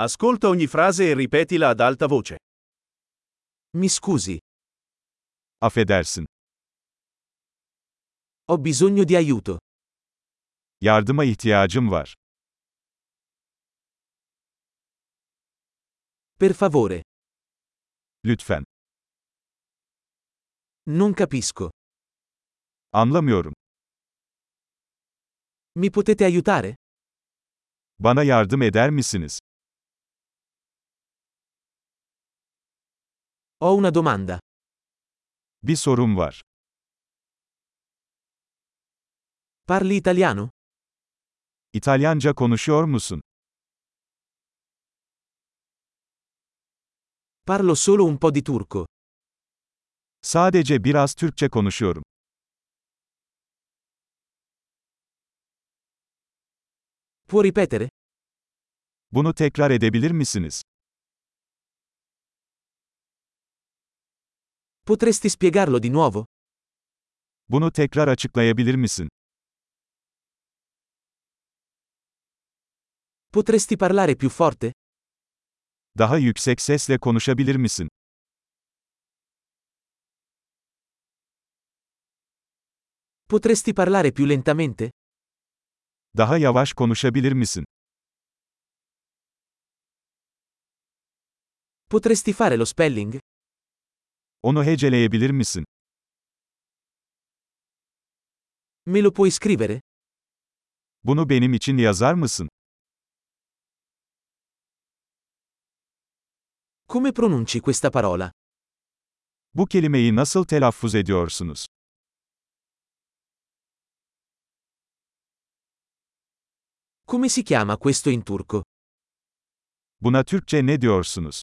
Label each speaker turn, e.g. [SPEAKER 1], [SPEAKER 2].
[SPEAKER 1] Ascolta ogni frase e ripetila ad alta voce.
[SPEAKER 2] Mi scusi,
[SPEAKER 3] Affedersin.
[SPEAKER 2] ho bisogno di aiuto.
[SPEAKER 3] Yardıma ihtiyacım var.
[SPEAKER 2] Per favore,
[SPEAKER 3] Lütfen.
[SPEAKER 2] non capisco.
[SPEAKER 3] Anlamıyorum.
[SPEAKER 2] Mi potete aiutare?
[SPEAKER 3] Bana yardım eder misiniz?
[SPEAKER 2] Ho una domanda.
[SPEAKER 3] Bir sorum var.
[SPEAKER 2] Parli italiano?
[SPEAKER 3] İtalyanca konuşuyor musun?
[SPEAKER 2] Parlo solo un po' di turco.
[SPEAKER 3] Sadece biraz Türkçe konuşuyorum.
[SPEAKER 2] Può ripetere?
[SPEAKER 3] Bunu tekrar edebilir misiniz?
[SPEAKER 2] Potresti spiegarlo di nuovo?
[SPEAKER 3] Bunu tekrar açıklayabilir misin?
[SPEAKER 2] Potresti parlare più forte?
[SPEAKER 3] Daha yüksek sesle konuşabilir misin?
[SPEAKER 2] Potresti parlare più lentamente?
[SPEAKER 3] Daha yavaş konuşabilir misin?
[SPEAKER 2] Potresti fare lo spelling?
[SPEAKER 3] Onu heceleyebilir misin?
[SPEAKER 2] Me lo puoi scrivere?
[SPEAKER 3] Bunu benim için yazar mısın?
[SPEAKER 2] Come pronunci questa parola?
[SPEAKER 3] Bu kelimeyi nasıl telaffuz ediyorsunuz?
[SPEAKER 2] Come si chiama questo in turco?
[SPEAKER 3] Buna Türkçe ne diyorsunuz?